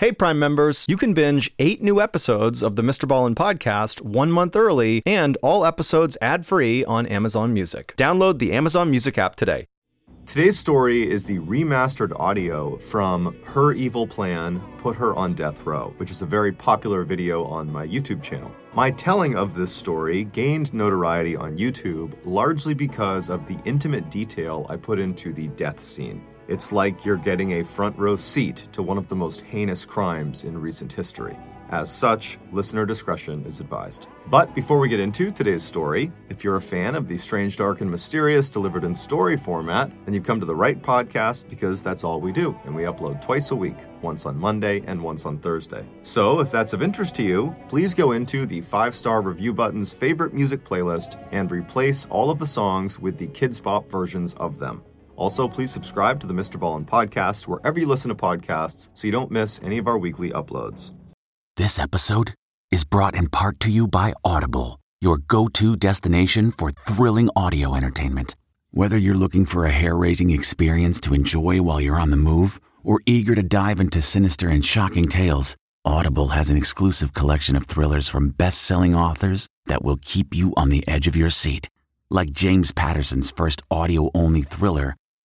Hey, Prime members, you can binge eight new episodes of the Mr. Ballen podcast one month early and all episodes ad free on Amazon Music. Download the Amazon Music app today. Today's story is the remastered audio from Her Evil Plan Put Her on Death Row, which is a very popular video on my YouTube channel. My telling of this story gained notoriety on YouTube largely because of the intimate detail I put into the death scene. It's like you're getting a front row seat to one of the most heinous crimes in recent history. As such, listener discretion is advised. But before we get into today's story, if you're a fan of the strange, dark, and mysterious delivered in story format, then you've come to the right podcast because that's all we do, and we upload twice a week, once on Monday and once on Thursday. So if that's of interest to you, please go into the five star review button's favorite music playlist and replace all of the songs with the Kidz Bop versions of them. Also, please subscribe to the Mr. Ballen podcast wherever you listen to podcasts so you don't miss any of our weekly uploads. This episode is brought in part to you by Audible, your go to destination for thrilling audio entertainment. Whether you're looking for a hair raising experience to enjoy while you're on the move or eager to dive into sinister and shocking tales, Audible has an exclusive collection of thrillers from best selling authors that will keep you on the edge of your seat. Like James Patterson's first audio only thriller,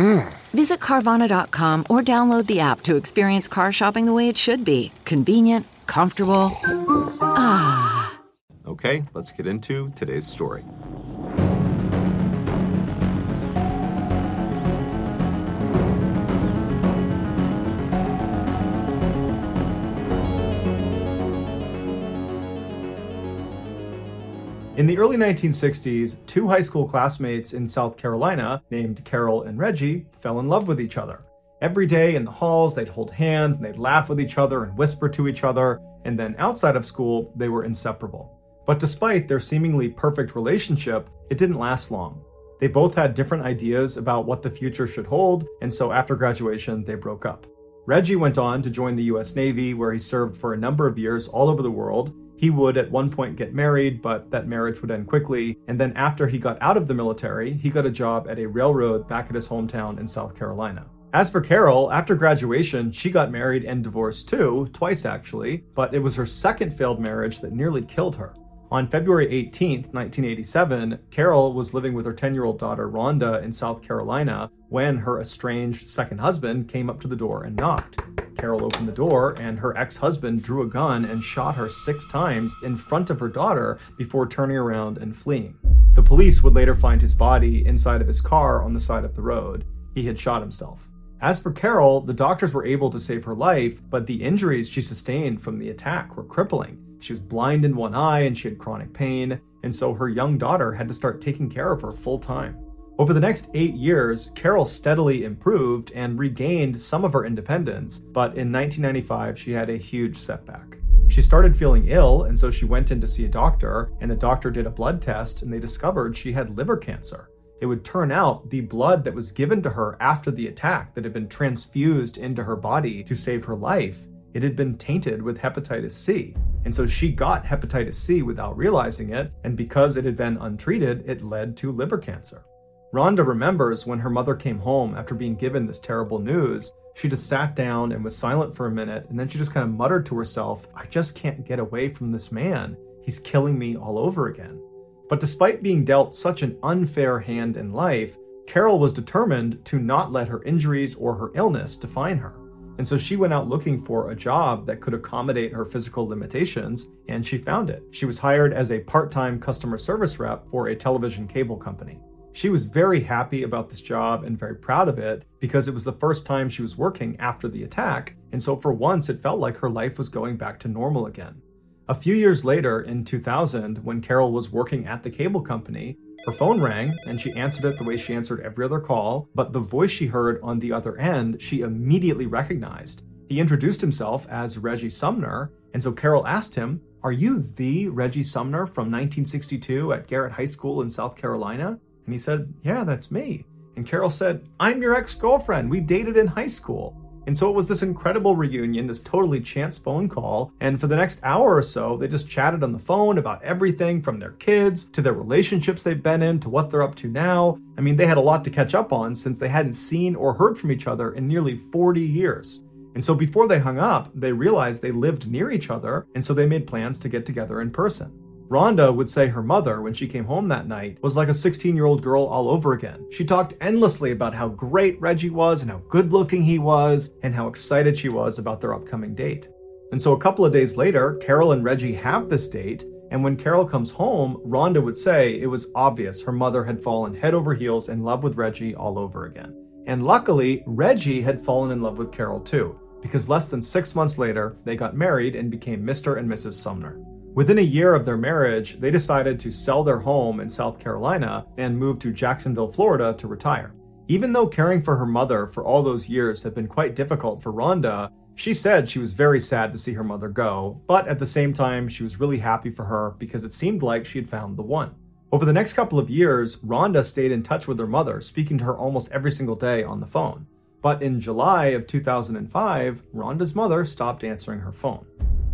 Mm-mm-mm. Visit Carvana.com or download the app to experience car shopping the way it should be convenient, comfortable. Ah. Okay, let's get into today's story. In the early 1960s, two high school classmates in South Carolina, named Carol and Reggie, fell in love with each other. Every day in the halls, they'd hold hands and they'd laugh with each other and whisper to each other, and then outside of school, they were inseparable. But despite their seemingly perfect relationship, it didn't last long. They both had different ideas about what the future should hold, and so after graduation, they broke up. Reggie went on to join the US Navy, where he served for a number of years all over the world, he would at one point get married, but that marriage would end quickly. And then after he got out of the military, he got a job at a railroad back at his hometown in South Carolina. As for Carol, after graduation, she got married and divorced too, twice actually, but it was her second failed marriage that nearly killed her. On February 18, 1987, Carol was living with her 10 year old daughter Rhonda in South Carolina when her estranged second husband came up to the door and knocked. Carol opened the door, and her ex husband drew a gun and shot her six times in front of her daughter before turning around and fleeing. The police would later find his body inside of his car on the side of the road. He had shot himself. As for Carol, the doctors were able to save her life, but the injuries she sustained from the attack were crippling. She was blind in one eye and she had chronic pain, and so her young daughter had to start taking care of her full time. Over the next eight years, Carol steadily improved and regained some of her independence, but in 1995, she had a huge setback. She started feeling ill, and so she went in to see a doctor, and the doctor did a blood test, and they discovered she had liver cancer. It would turn out the blood that was given to her after the attack, that had been transfused into her body to save her life, it had been tainted with hepatitis C. And so she got hepatitis C without realizing it, and because it had been untreated, it led to liver cancer. Rhonda remembers when her mother came home after being given this terrible news. She just sat down and was silent for a minute, and then she just kind of muttered to herself, I just can't get away from this man. He's killing me all over again. But despite being dealt such an unfair hand in life, Carol was determined to not let her injuries or her illness define her. And so she went out looking for a job that could accommodate her physical limitations, and she found it. She was hired as a part time customer service rep for a television cable company. She was very happy about this job and very proud of it because it was the first time she was working after the attack, and so for once it felt like her life was going back to normal again. A few years later, in 2000, when Carol was working at the cable company, her phone rang and she answered it the way she answered every other call, but the voice she heard on the other end she immediately recognized. He introduced himself as Reggie Sumner, and so Carol asked him, Are you the Reggie Sumner from 1962 at Garrett High School in South Carolina? And he said, Yeah, that's me. And Carol said, I'm your ex girlfriend. We dated in high school. And so it was this incredible reunion, this totally chance phone call. And for the next hour or so, they just chatted on the phone about everything from their kids to their relationships they've been in to what they're up to now. I mean, they had a lot to catch up on since they hadn't seen or heard from each other in nearly 40 years. And so before they hung up, they realized they lived near each other, and so they made plans to get together in person. Rhonda would say her mother, when she came home that night, was like a 16 year old girl all over again. She talked endlessly about how great Reggie was and how good looking he was, and how excited she was about their upcoming date. And so a couple of days later, Carol and Reggie have this date, and when Carol comes home, Rhonda would say it was obvious her mother had fallen head over heels in love with Reggie all over again. And luckily, Reggie had fallen in love with Carol too, because less than six months later, they got married and became Mr. and Mrs. Sumner. Within a year of their marriage, they decided to sell their home in South Carolina and move to Jacksonville, Florida to retire. Even though caring for her mother for all those years had been quite difficult for Rhonda, she said she was very sad to see her mother go, but at the same time, she was really happy for her because it seemed like she had found the one. Over the next couple of years, Rhonda stayed in touch with her mother, speaking to her almost every single day on the phone. But in July of 2005, Rhonda's mother stopped answering her phone.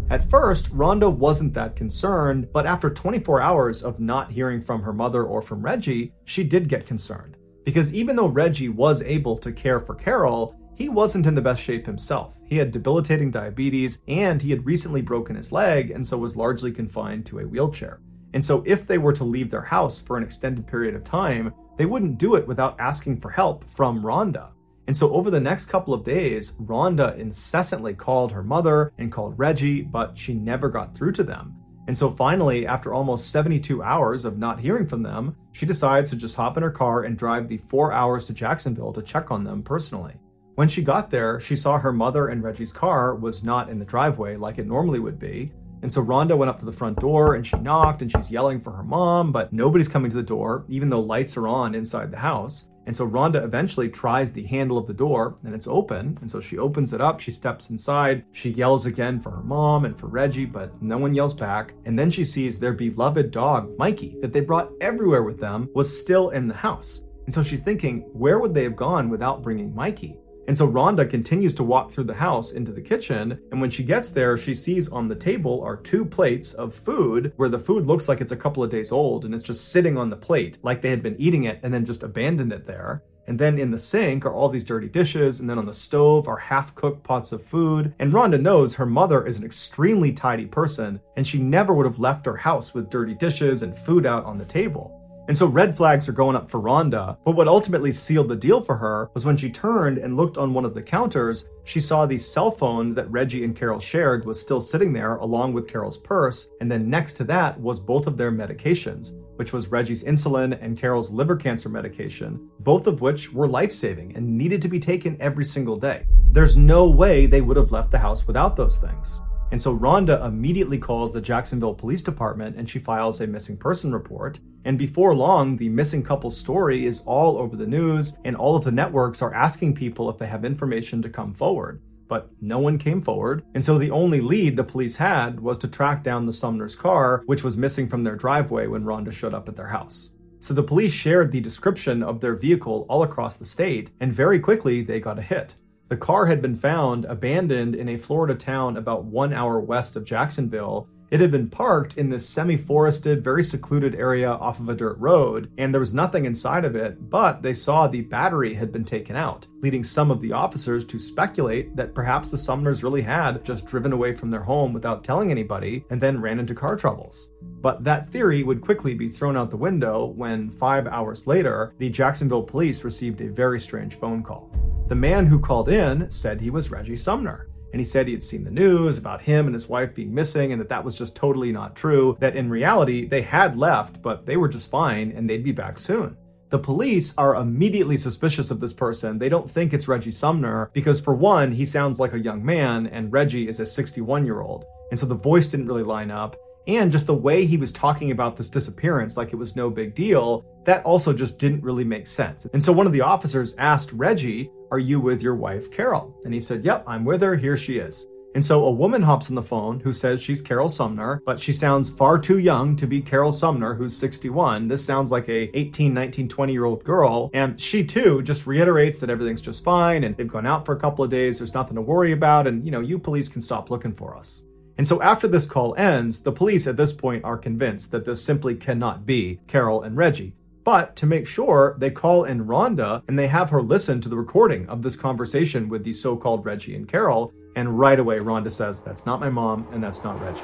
At first, Rhonda wasn't that concerned, but after 24 hours of not hearing from her mother or from Reggie, she did get concerned. Because even though Reggie was able to care for Carol, he wasn't in the best shape himself. He had debilitating diabetes and he had recently broken his leg and so was largely confined to a wheelchair. And so, if they were to leave their house for an extended period of time, they wouldn't do it without asking for help from Rhonda. And so over the next couple of days, Rhonda incessantly called her mother and called Reggie, but she never got through to them. And so finally, after almost 72 hours of not hearing from them, she decides to just hop in her car and drive the four hours to Jacksonville to check on them personally. When she got there, she saw her mother and Reggie's car was not in the driveway like it normally would be. And so Rhonda went up to the front door and she knocked and she's yelling for her mom, but nobody's coming to the door, even though lights are on inside the house. And so Rhonda eventually tries the handle of the door and it's open. And so she opens it up, she steps inside, she yells again for her mom and for Reggie, but no one yells back. And then she sees their beloved dog, Mikey, that they brought everywhere with them, was still in the house. And so she's thinking, where would they have gone without bringing Mikey? And so Rhonda continues to walk through the house into the kitchen. And when she gets there, she sees on the table are two plates of food where the food looks like it's a couple of days old and it's just sitting on the plate like they had been eating it and then just abandoned it there. And then in the sink are all these dirty dishes, and then on the stove are half cooked pots of food. And Rhonda knows her mother is an extremely tidy person, and she never would have left her house with dirty dishes and food out on the table. And so red flags are going up for Rhonda, but what ultimately sealed the deal for her was when she turned and looked on one of the counters, she saw the cell phone that Reggie and Carol shared was still sitting there along with Carol's purse, and then next to that was both of their medications, which was Reggie's insulin and Carol's liver cancer medication, both of which were life saving and needed to be taken every single day. There's no way they would have left the house without those things. And so Rhonda immediately calls the Jacksonville Police Department and she files a missing person report. And before long, the missing couple story is all over the news, and all of the networks are asking people if they have information to come forward. But no one came forward, and so the only lead the police had was to track down the Sumner's car, which was missing from their driveway when Rhonda showed up at their house. So the police shared the description of their vehicle all across the state, and very quickly they got a hit. The car had been found abandoned in a Florida town about one hour west of Jacksonville. It had been parked in this semi forested, very secluded area off of a dirt road, and there was nothing inside of it, but they saw the battery had been taken out, leading some of the officers to speculate that perhaps the Sumners really had just driven away from their home without telling anybody and then ran into car troubles. But that theory would quickly be thrown out the window when, five hours later, the Jacksonville police received a very strange phone call. The man who called in said he was Reggie Sumner. And he said he had seen the news about him and his wife being missing and that that was just totally not true. That in reality, they had left, but they were just fine and they'd be back soon. The police are immediately suspicious of this person. They don't think it's Reggie Sumner because, for one, he sounds like a young man and Reggie is a 61 year old. And so the voice didn't really line up. And just the way he was talking about this disappearance like it was no big deal, that also just didn't really make sense. And so one of the officers asked Reggie, Are you with your wife, Carol? And he said, Yep, I'm with her. Here she is. And so a woman hops on the phone who says she's Carol Sumner, but she sounds far too young to be Carol Sumner, who's 61. This sounds like a 18, 19, 20 year old girl. And she too just reiterates that everything's just fine and they've gone out for a couple of days. There's nothing to worry about. And, you know, you police can stop looking for us. And so after this call ends, the police at this point are convinced that this simply cannot be Carol and Reggie. But to make sure, they call in Rhonda and they have her listen to the recording of this conversation with the so called Reggie and Carol. And right away, Rhonda says, That's not my mom, and that's not Reggie.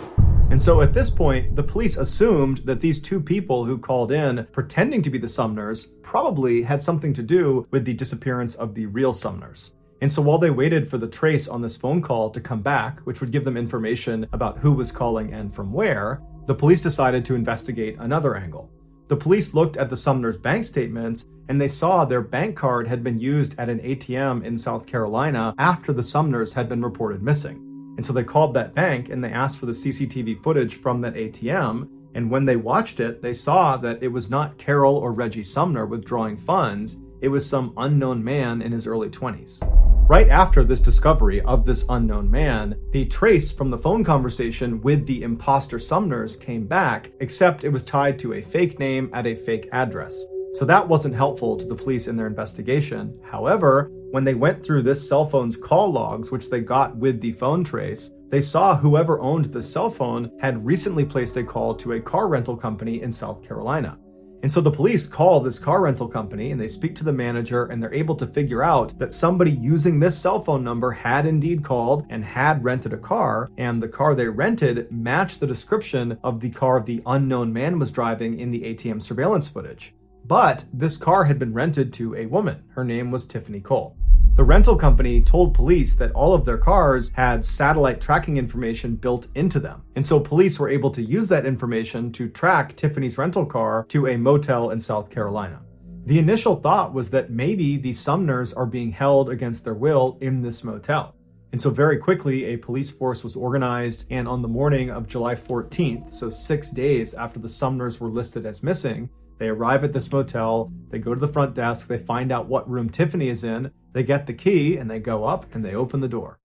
And so at this point, the police assumed that these two people who called in pretending to be the Sumners probably had something to do with the disappearance of the real Sumners. And so while they waited for the trace on this phone call to come back, which would give them information about who was calling and from where, the police decided to investigate another angle. The police looked at the Sumner's bank statements and they saw their bank card had been used at an ATM in South Carolina after the Sumners had been reported missing. And so they called that bank and they asked for the CCTV footage from that ATM. And when they watched it, they saw that it was not Carol or Reggie Sumner withdrawing funds, it was some unknown man in his early 20s. Right after this discovery of this unknown man, the trace from the phone conversation with the imposter Sumners came back, except it was tied to a fake name at a fake address. So that wasn't helpful to the police in their investigation. However, when they went through this cell phone's call logs, which they got with the phone trace, they saw whoever owned the cell phone had recently placed a call to a car rental company in South Carolina. And so the police call this car rental company and they speak to the manager and they're able to figure out that somebody using this cell phone number had indeed called and had rented a car. And the car they rented matched the description of the car the unknown man was driving in the ATM surveillance footage. But this car had been rented to a woman. Her name was Tiffany Cole. The rental company told police that all of their cars had satellite tracking information built into them. And so police were able to use that information to track Tiffany's rental car to a motel in South Carolina. The initial thought was that maybe the Sumners are being held against their will in this motel. And so, very quickly, a police force was organized, and on the morning of July 14th, so six days after the Sumners were listed as missing, they arrive at this motel, they go to the front desk, they find out what room Tiffany is in, they get the key, and they go up and they open the door.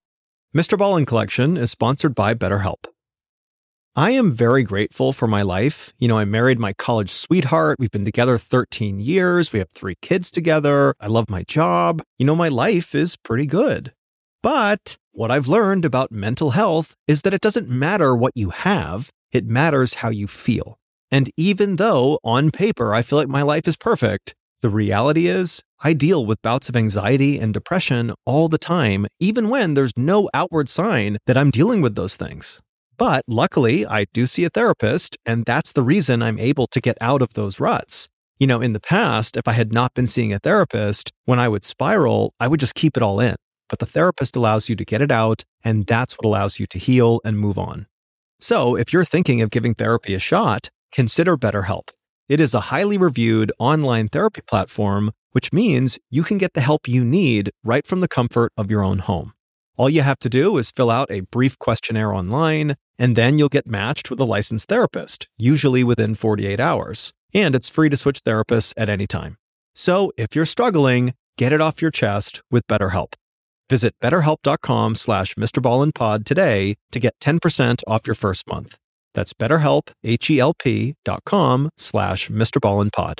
Mr. Ballen Collection is sponsored by BetterHelp. I am very grateful for my life. You know, I married my college sweetheart. We've been together 13 years. We have three kids together. I love my job. You know, my life is pretty good. But what I've learned about mental health is that it doesn't matter what you have, it matters how you feel. And even though on paper I feel like my life is perfect, the reality is I deal with bouts of anxiety and depression all the time, even when there's no outward sign that I'm dealing with those things. But luckily, I do see a therapist, and that's the reason I'm able to get out of those ruts. You know, in the past, if I had not been seeing a therapist, when I would spiral, I would just keep it all in. But the therapist allows you to get it out, and that's what allows you to heal and move on. So, if you're thinking of giving therapy a shot, consider BetterHelp. It is a highly reviewed online therapy platform, which means you can get the help you need right from the comfort of your own home. All you have to do is fill out a brief questionnaire online, and then you'll get matched with a licensed therapist, usually within 48 hours. And it's free to switch therapists at any time. So if you're struggling, get it off your chest with BetterHelp. Visit betterhelp.com slash MrBallenPod today to get 10% off your first month. That's betterhelp, H-E-L-P dot com slash MrBallenPod.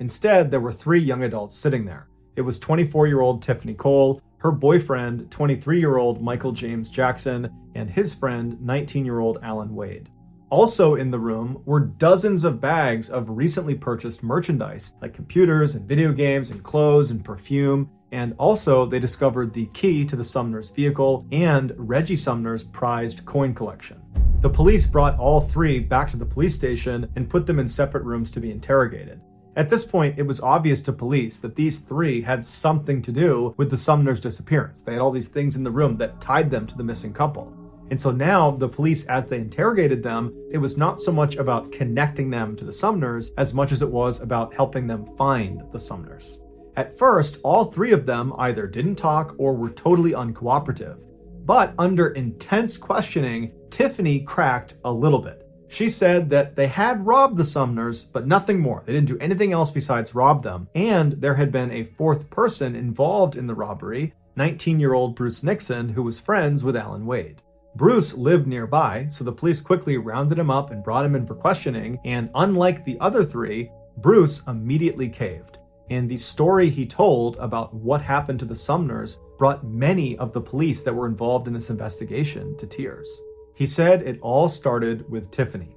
Instead, there were three young adults sitting there. It was 24 year old Tiffany Cole, her boyfriend, 23 year old Michael James Jackson, and his friend, 19 year old Alan Wade. Also in the room were dozens of bags of recently purchased merchandise, like computers and video games and clothes and perfume. And also, they discovered the key to the Sumner's vehicle and Reggie Sumner's prized coin collection. The police brought all three back to the police station and put them in separate rooms to be interrogated. At this point, it was obvious to police that these three had something to do with the Sumner's disappearance. They had all these things in the room that tied them to the missing couple. And so now the police, as they interrogated them, it was not so much about connecting them to the Sumners as much as it was about helping them find the Sumners. At first, all three of them either didn't talk or were totally uncooperative. But under intense questioning, Tiffany cracked a little bit. She said that they had robbed the Sumners, but nothing more. They didn't do anything else besides rob them. And there had been a fourth person involved in the robbery 19 year old Bruce Nixon, who was friends with Alan Wade. Bruce lived nearby, so the police quickly rounded him up and brought him in for questioning. And unlike the other three, Bruce immediately caved. And the story he told about what happened to the Sumners brought many of the police that were involved in this investigation to tears. He said it all started with Tiffany.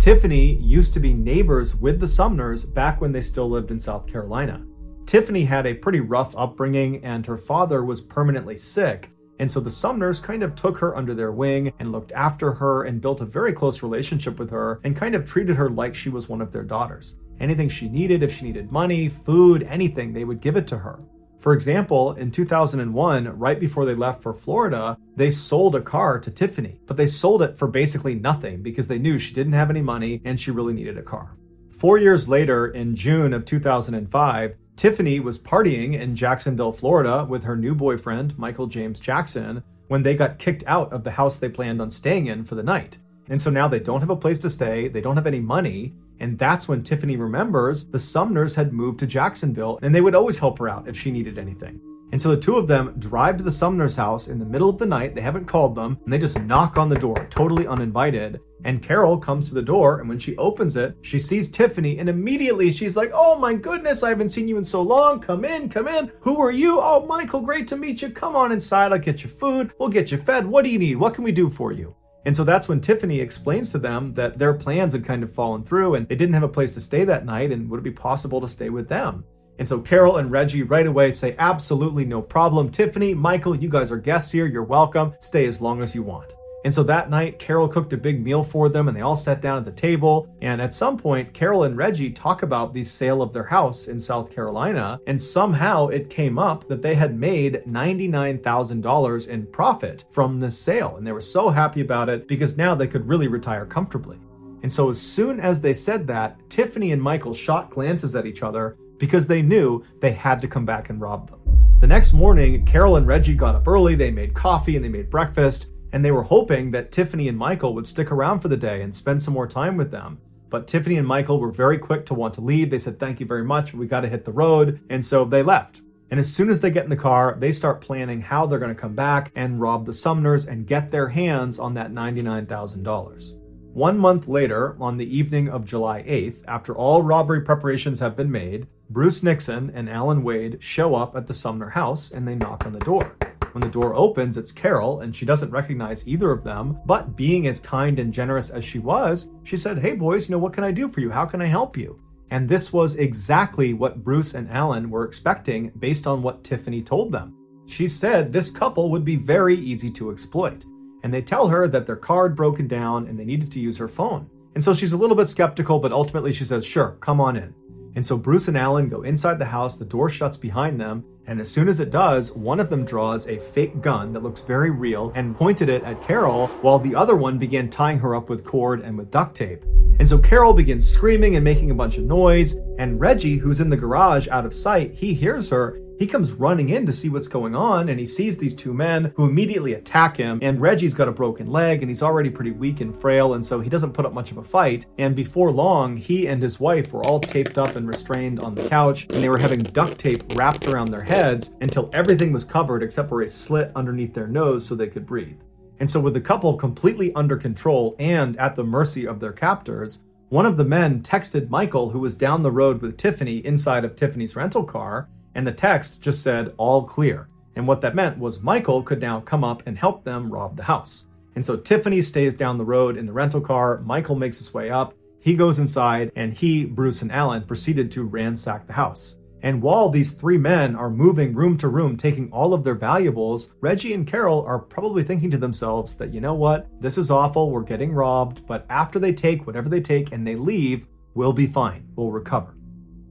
Tiffany used to be neighbors with the Sumners back when they still lived in South Carolina. Tiffany had a pretty rough upbringing, and her father was permanently sick, and so the Sumners kind of took her under their wing and looked after her and built a very close relationship with her and kind of treated her like she was one of their daughters. Anything she needed, if she needed money, food, anything, they would give it to her. For example, in 2001, right before they left for Florida, they sold a car to Tiffany, but they sold it for basically nothing because they knew she didn't have any money and she really needed a car. Four years later, in June of 2005, Tiffany was partying in Jacksonville, Florida with her new boyfriend, Michael James Jackson, when they got kicked out of the house they planned on staying in for the night. And so now they don't have a place to stay, they don't have any money, and that's when Tiffany remembers the Sumners had moved to Jacksonville and they would always help her out if she needed anything. And so the two of them drive to the Sumners' house in the middle of the night. They haven't called them, and they just knock on the door, totally uninvited. And Carol comes to the door, and when she opens it, she sees Tiffany, and immediately she's like, Oh my goodness, I haven't seen you in so long. Come in, come in. Who are you? Oh, Michael, great to meet you. Come on inside. I'll get you food. We'll get you fed. What do you need? What can we do for you? And so that's when Tiffany explains to them that their plans had kind of fallen through and they didn't have a place to stay that night, and would it be possible to stay with them? And so Carol and Reggie right away say, absolutely no problem. Tiffany, Michael, you guys are guests here. You're welcome. Stay as long as you want. And so that night, Carol cooked a big meal for them and they all sat down at the table. And at some point, Carol and Reggie talk about the sale of their house in South Carolina. And somehow it came up that they had made $99,000 in profit from this sale. And they were so happy about it because now they could really retire comfortably. And so as soon as they said that, Tiffany and Michael shot glances at each other because they knew they had to come back and rob them. The next morning, Carol and Reggie got up early, they made coffee and they made breakfast, and they were hoping that Tiffany and Michael would stick around for the day and spend some more time with them. But Tiffany and Michael were very quick to want to leave. They said, Thank you very much, we got to hit the road. And so they left. And as soon as they get in the car, they start planning how they're going to come back and rob the Sumners and get their hands on that $99,000. One month later, on the evening of July 8th, after all robbery preparations have been made, Bruce Nixon and Alan Wade show up at the Sumner house and they knock on the door. When the door opens, it's Carol, and she doesn't recognize either of them. But being as kind and generous as she was, she said, Hey, boys, you know, what can I do for you? How can I help you? And this was exactly what Bruce and Alan were expecting based on what Tiffany told them. She said this couple would be very easy to exploit. And they tell her that their car broken down and they needed to use her phone. And so she's a little bit skeptical, but ultimately she says, Sure, come on in. And so Bruce and Alan go inside the house, the door shuts behind them, and as soon as it does, one of them draws a fake gun that looks very real and pointed it at Carol, while the other one began tying her up with cord and with duct tape. And so Carol begins screaming and making a bunch of noise, and Reggie, who's in the garage out of sight, he hears her he comes running in to see what's going on and he sees these two men who immediately attack him. And Reggie's got a broken leg and he's already pretty weak and frail, and so he doesn't put up much of a fight. And before long, he and his wife were all taped up and restrained on the couch, and they were having duct tape wrapped around their heads until everything was covered except for a slit underneath their nose so they could breathe. And so, with the couple completely under control and at the mercy of their captors, one of the men texted Michael, who was down the road with Tiffany inside of Tiffany's rental car, and the text just said, all clear. And what that meant was Michael could now come up and help them rob the house. And so Tiffany stays down the road in the rental car. Michael makes his way up. He goes inside, and he, Bruce, and Alan proceeded to ransack the house. And while these three men are moving room to room, taking all of their valuables, Reggie and Carol are probably thinking to themselves that, you know what, this is awful, we're getting robbed, but after they take whatever they take and they leave, we'll be fine, we'll recover.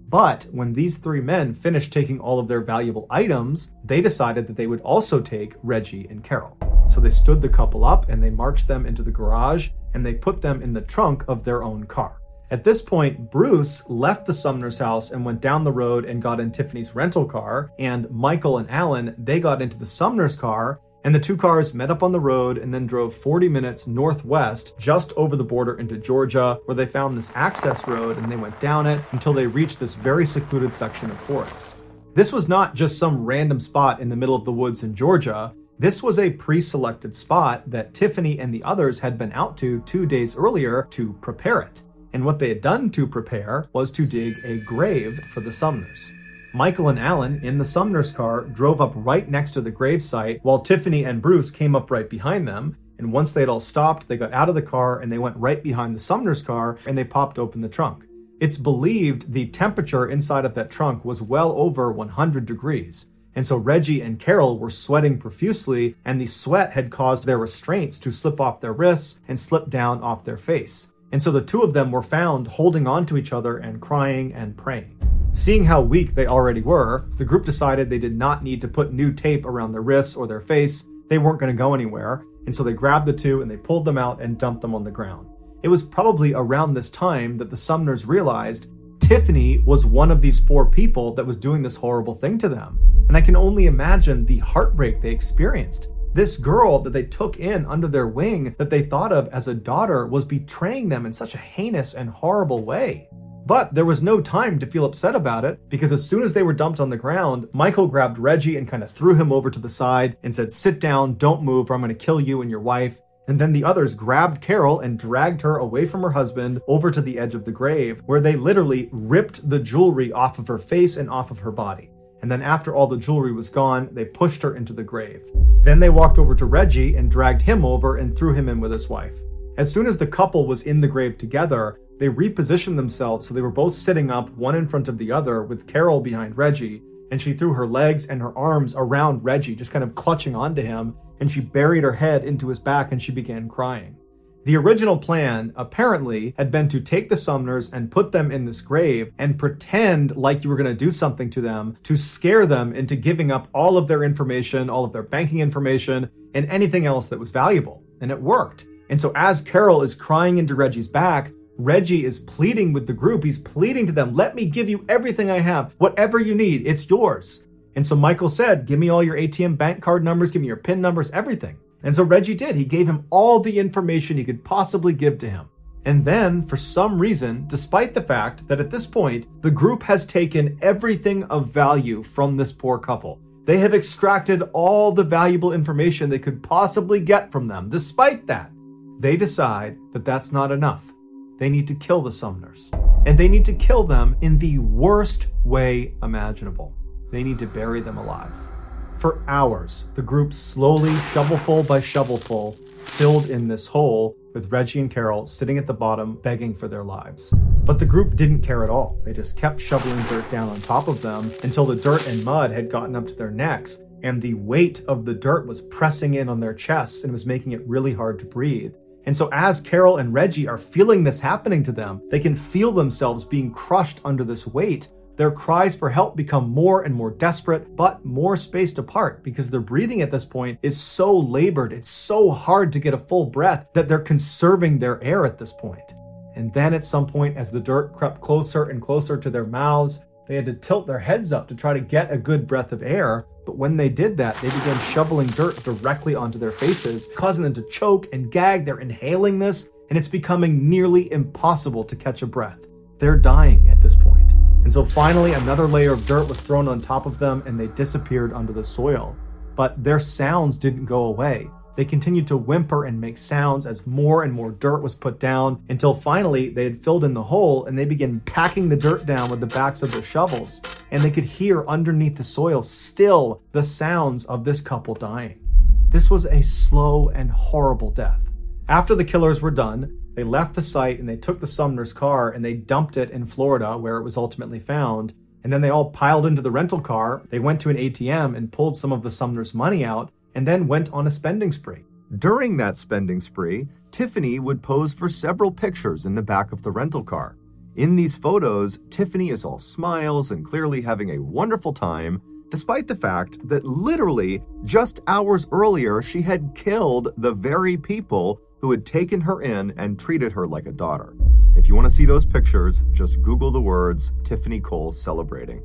But when these three men finished taking all of their valuable items, they decided that they would also take Reggie and Carol. So they stood the couple up and they marched them into the garage and they put them in the trunk of their own car. At this point, Bruce left the Sumner's house and went down the road and got in Tiffany's rental car, and Michael and Alan, they got into the Sumner's car, and the two cars met up on the road and then drove 40 minutes northwest just over the border into Georgia, where they found this access road and they went down it until they reached this very secluded section of forest. This was not just some random spot in the middle of the woods in Georgia. This was a pre selected spot that Tiffany and the others had been out to two days earlier to prepare it. And what they had done to prepare was to dig a grave for the Sumners. Michael and Alan, in the Sumner's car, drove up right next to the gravesite, while Tiffany and Bruce came up right behind them. And once they'd all stopped, they got out of the car and they went right behind the Sumner's car and they popped open the trunk. It's believed the temperature inside of that trunk was well over 100 degrees. And so Reggie and Carol were sweating profusely, and the sweat had caused their restraints to slip off their wrists and slip down off their face. And so the two of them were found holding on to each other and crying and praying. Seeing how weak they already were, the group decided they did not need to put new tape around their wrists or their face. They weren't going to go anywhere. And so they grabbed the two and they pulled them out and dumped them on the ground. It was probably around this time that the Sumners realized Tiffany was one of these four people that was doing this horrible thing to them. And I can only imagine the heartbreak they experienced. This girl that they took in under their wing, that they thought of as a daughter, was betraying them in such a heinous and horrible way. But there was no time to feel upset about it because as soon as they were dumped on the ground, Michael grabbed Reggie and kind of threw him over to the side and said, Sit down, don't move, or I'm going to kill you and your wife. And then the others grabbed Carol and dragged her away from her husband over to the edge of the grave, where they literally ripped the jewelry off of her face and off of her body and then after all the jewelry was gone, they pushed her into the grave. Then they walked over to Reggie and dragged him over and threw him in with his wife. As soon as the couple was in the grave together, they repositioned themselves so they were both sitting up, one in front of the other, with Carol behind Reggie, and she threw her legs and her arms around Reggie, just kind of clutching onto him, and she buried her head into his back and she began crying. The original plan, apparently, had been to take the Sumners and put them in this grave and pretend like you were going to do something to them to scare them into giving up all of their information, all of their banking information, and anything else that was valuable. And it worked. And so as Carol is crying into Reggie's back, Reggie is pleading with the group. He's pleading to them, let me give you everything I have. Whatever you need, it's yours. And so Michael said, give me all your ATM bank card numbers, give me your PIN numbers, everything. And so Reggie did. He gave him all the information he could possibly give to him. And then, for some reason, despite the fact that at this point, the group has taken everything of value from this poor couple, they have extracted all the valuable information they could possibly get from them. Despite that, they decide that that's not enough. They need to kill the Sumners. And they need to kill them in the worst way imaginable. They need to bury them alive. For hours, the group slowly, shovelful by shovelful, filled in this hole with Reggie and Carol sitting at the bottom begging for their lives. But the group didn't care at all. They just kept shoveling dirt down on top of them until the dirt and mud had gotten up to their necks and the weight of the dirt was pressing in on their chests and was making it really hard to breathe. And so, as Carol and Reggie are feeling this happening to them, they can feel themselves being crushed under this weight their cries for help become more and more desperate, but more spaced apart because their breathing at this point is so labored, it's so hard to get a full breath that they're conserving their air at this point. And then at some point, as the dirt crept closer and closer to their mouths, they had to tilt their heads up to try to get a good breath of air. But when they did that, they began shoveling dirt directly onto their faces, causing them to choke and gag. They're inhaling this, and it's becoming nearly impossible to catch a breath. They're dying at this And so finally, another layer of dirt was thrown on top of them and they disappeared under the soil. But their sounds didn't go away. They continued to whimper and make sounds as more and more dirt was put down until finally they had filled in the hole and they began packing the dirt down with the backs of their shovels. And they could hear underneath the soil still the sounds of this couple dying. This was a slow and horrible death. After the killers were done, they left the site and they took the Sumner's car and they dumped it in Florida where it was ultimately found. And then they all piled into the rental car. They went to an ATM and pulled some of the Sumner's money out and then went on a spending spree. During that spending spree, Tiffany would pose for several pictures in the back of the rental car. In these photos, Tiffany is all smiles and clearly having a wonderful time, despite the fact that literally just hours earlier she had killed the very people who had taken her in and treated her like a daughter. If you want to see those pictures, just Google the words Tiffany Cole celebrating.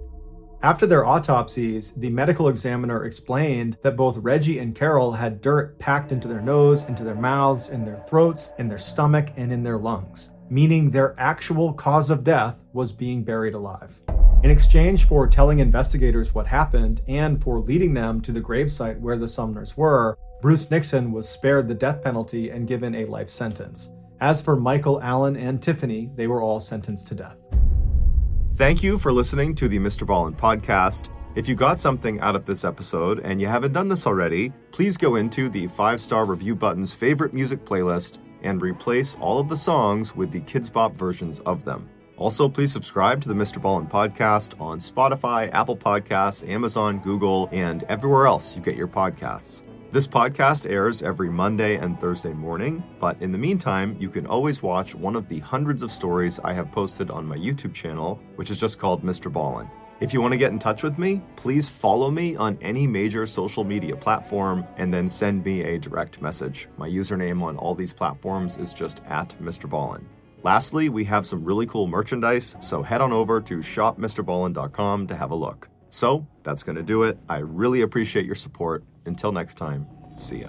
After their autopsies, the medical examiner explained that both Reggie and Carol had dirt packed into their nose, into their mouths, in their throats, in their stomach, and in their lungs, meaning their actual cause of death was being buried alive. In exchange for telling investigators what happened and for leading them to the gravesite where the Sumners were, Bruce Nixon was spared the death penalty and given a life sentence. As for Michael Alan and Tiffany, they were all sentenced to death. Thank you for listening to the Mr. Ballen podcast. If you got something out of this episode and you haven't done this already, please go into the five star review button's favorite music playlist and replace all of the songs with the Kidz Bop versions of them. Also, please subscribe to the Mr. Ballen podcast on Spotify, Apple Podcasts, Amazon, Google, and everywhere else you get your podcasts. This podcast airs every Monday and Thursday morning, but in the meantime, you can always watch one of the hundreds of stories I have posted on my YouTube channel, which is just called Mr. Ballen. If you want to get in touch with me, please follow me on any major social media platform and then send me a direct message. My username on all these platforms is just at Mr. Ballen. Lastly, we have some really cool merchandise, so head on over to shopmrballen.com to have a look. So that's going to do it. I really appreciate your support. Until next time, see ya.